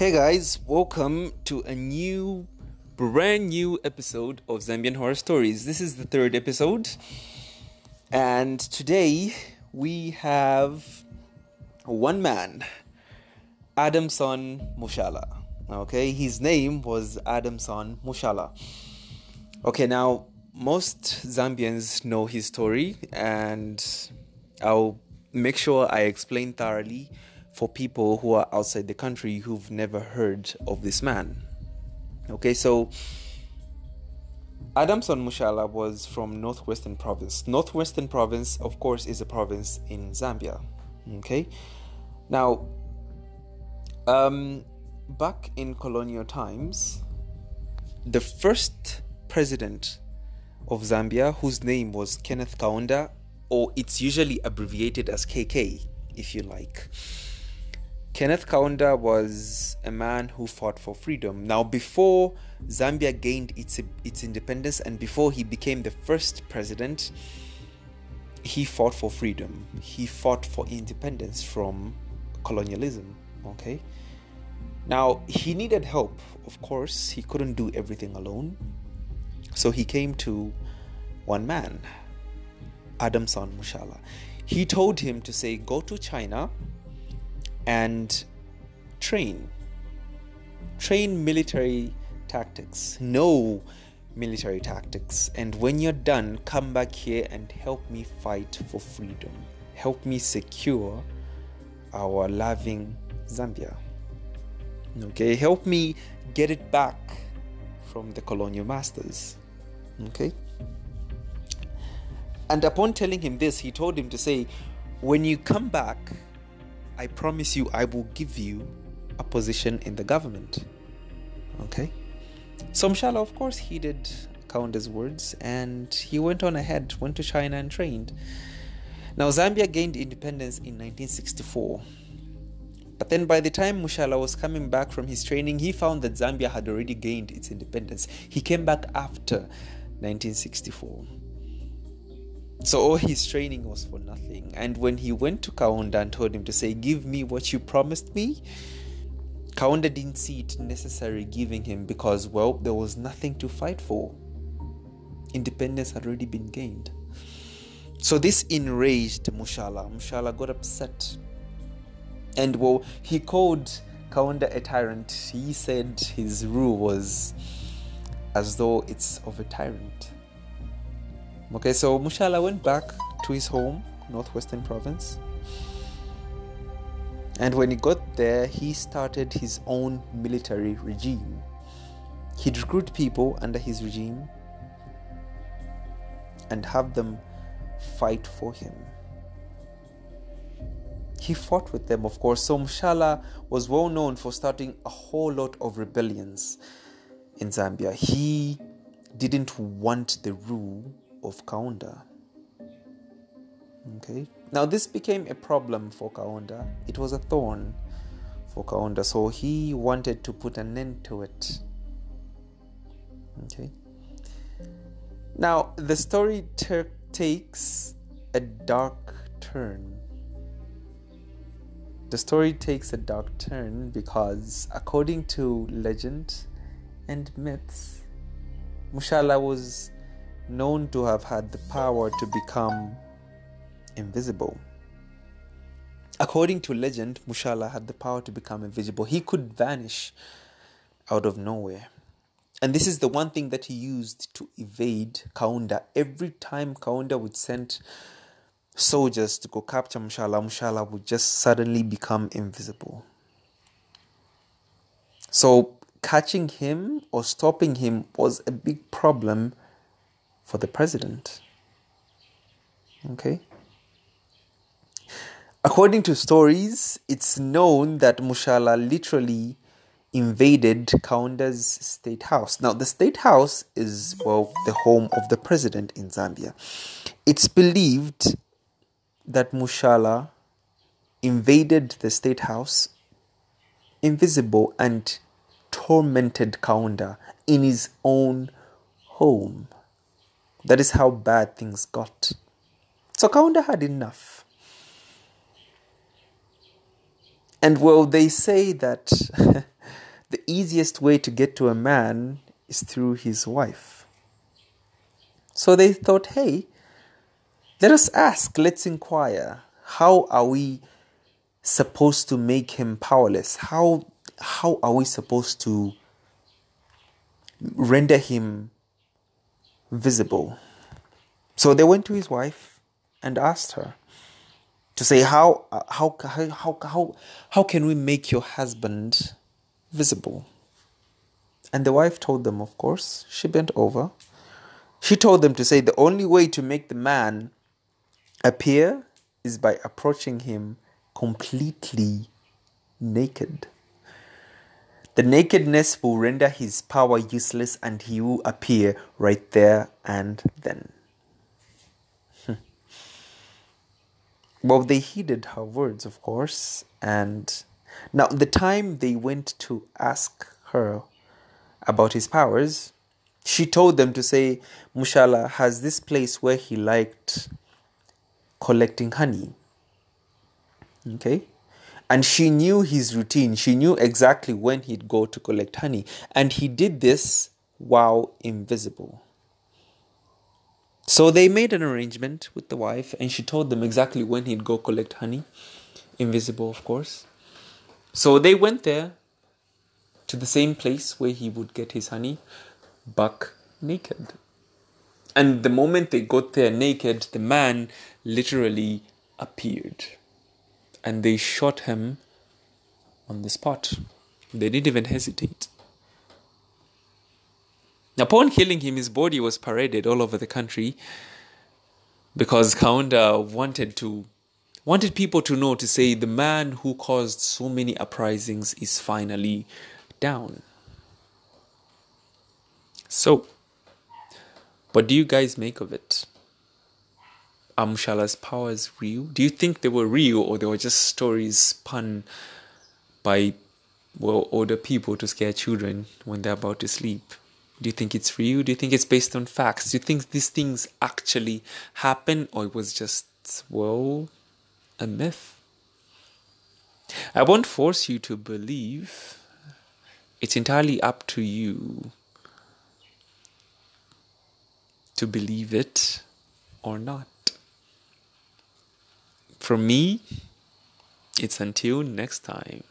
Hey guys, welcome to a new, brand new episode of Zambian Horror Stories. This is the third episode, and today we have one man, Adamson Mushala. Okay, his name was Adamson Mushala. Okay, now most Zambians know his story, and I'll make sure I explain thoroughly for people who are outside the country who've never heard of this man. Okay, so Adamson Mushala was from Northwestern Province. Northwestern Province, of course, is a province in Zambia. Okay, now, um, back in colonial times, the first president of Zambia, whose name was Kenneth Kaunda, or it's usually abbreviated as KK, if you like Kenneth Kaunda was a man who fought for freedom. Now, before Zambia gained its, its independence and before he became the first president, he fought for freedom. He fought for independence from colonialism. Okay. Now, he needed help, of course. He couldn't do everything alone. So he came to one man, Adamson Mushala. He told him to say, Go to China and train. Train military tactics. Know military tactics. And when you're done, come back here and help me fight for freedom. Help me secure our loving Zambia. Okay, help me get it back from the colonial masters. Okay. And upon telling him this, he told him to say, When you come back, I promise you, I will give you a position in the government. Okay? So Mushala, of course, heeded Kaunda's words and he went on ahead, went to China and trained. Now, Zambia gained independence in 1964. But then by the time Mushala was coming back from his training, he found that Zambia had already gained its independence. He came back after 1964. So all his training was for nothing. And when he went to Kaunda and told him to say, Give me what you promised me, Kaunda didn't see it necessary giving him because, well, there was nothing to fight for. Independence had already been gained. So this enraged Mushala. Mushala got upset. And well, he called Kaunda a tyrant. He said his rule was as though it's of a tyrant. Okay, so Mushala went back to his home, Northwestern Province. And when he got there, he started his own military regime. He'd recruit people under his regime and have them fight for him. He fought with them, of course. So Mushala was well known for starting a whole lot of rebellions in Zambia. He didn't want the rule of Kaunda. Okay. Now this became a problem for Kaunda. It was a thorn for Kaunda, so he wanted to put an end to it. Okay. Now the story ter- takes a dark turn. The story takes a dark turn because, according to legend and myths, Mushala was known to have had the power to become invisible. According to legend, Mushala had the power to become invisible. He could vanish out of nowhere. And this is the one thing that he used to evade Kaunda. Every time Kaunda would send soldiers to go capture Mushala, Mushala would just suddenly become invisible. So catching him or stopping him was a big problem for the president. Okay? According to stories, it's known that Mushala literally invaded Kaunda's state house. Now, the state house is, well, the home of the president in Zambia. It's believed that Mushala invaded the state house invisible and tormented Kaunda in his own home. That is how bad things got. So Kaunda had enough. And well, they say that the easiest way to get to a man is through his wife. So they thought, hey, let us ask, let's inquire. How are we supposed to make him powerless? How how are we supposed to render him visible? So they went to his wife and asked her to say how how how how how can we make your husband visible? And the wife told them, of course, she bent over. She told them to say the only way to make the man appear is by approaching him completely naked. The nakedness will render his power useless and he will appear right there and then. Hmm. well, they heeded her words, of course, and now the time they went to ask her about his powers, she told them to say, Mushala has this place where he liked collecting honey. Okay? And she knew his routine. She knew exactly when he'd go to collect honey. And he did this while invisible. So they made an arrangement with the wife, and she told them exactly when he'd go collect honey. Invisible, of course. So they went there to the same place where he would get his honey, buck naked. And the moment they got there naked, the man literally appeared. And they shot him on the spot. They didn't even hesitate. Upon killing him, his body was paraded all over the country because Kaunda wanted to wanted people to know to say the man who caused so many uprisings is finally down. So, what do you guys make of it? Are Mushala's powers real? Do you think they were real or they were just stories spun by well older people to scare children when they're about to sleep? Do you think it's real? Do you think it's based on facts? Do you think these things actually happen or it was just well a myth? I won't force you to believe. It's entirely up to you to believe it or not. From me, it's until next time.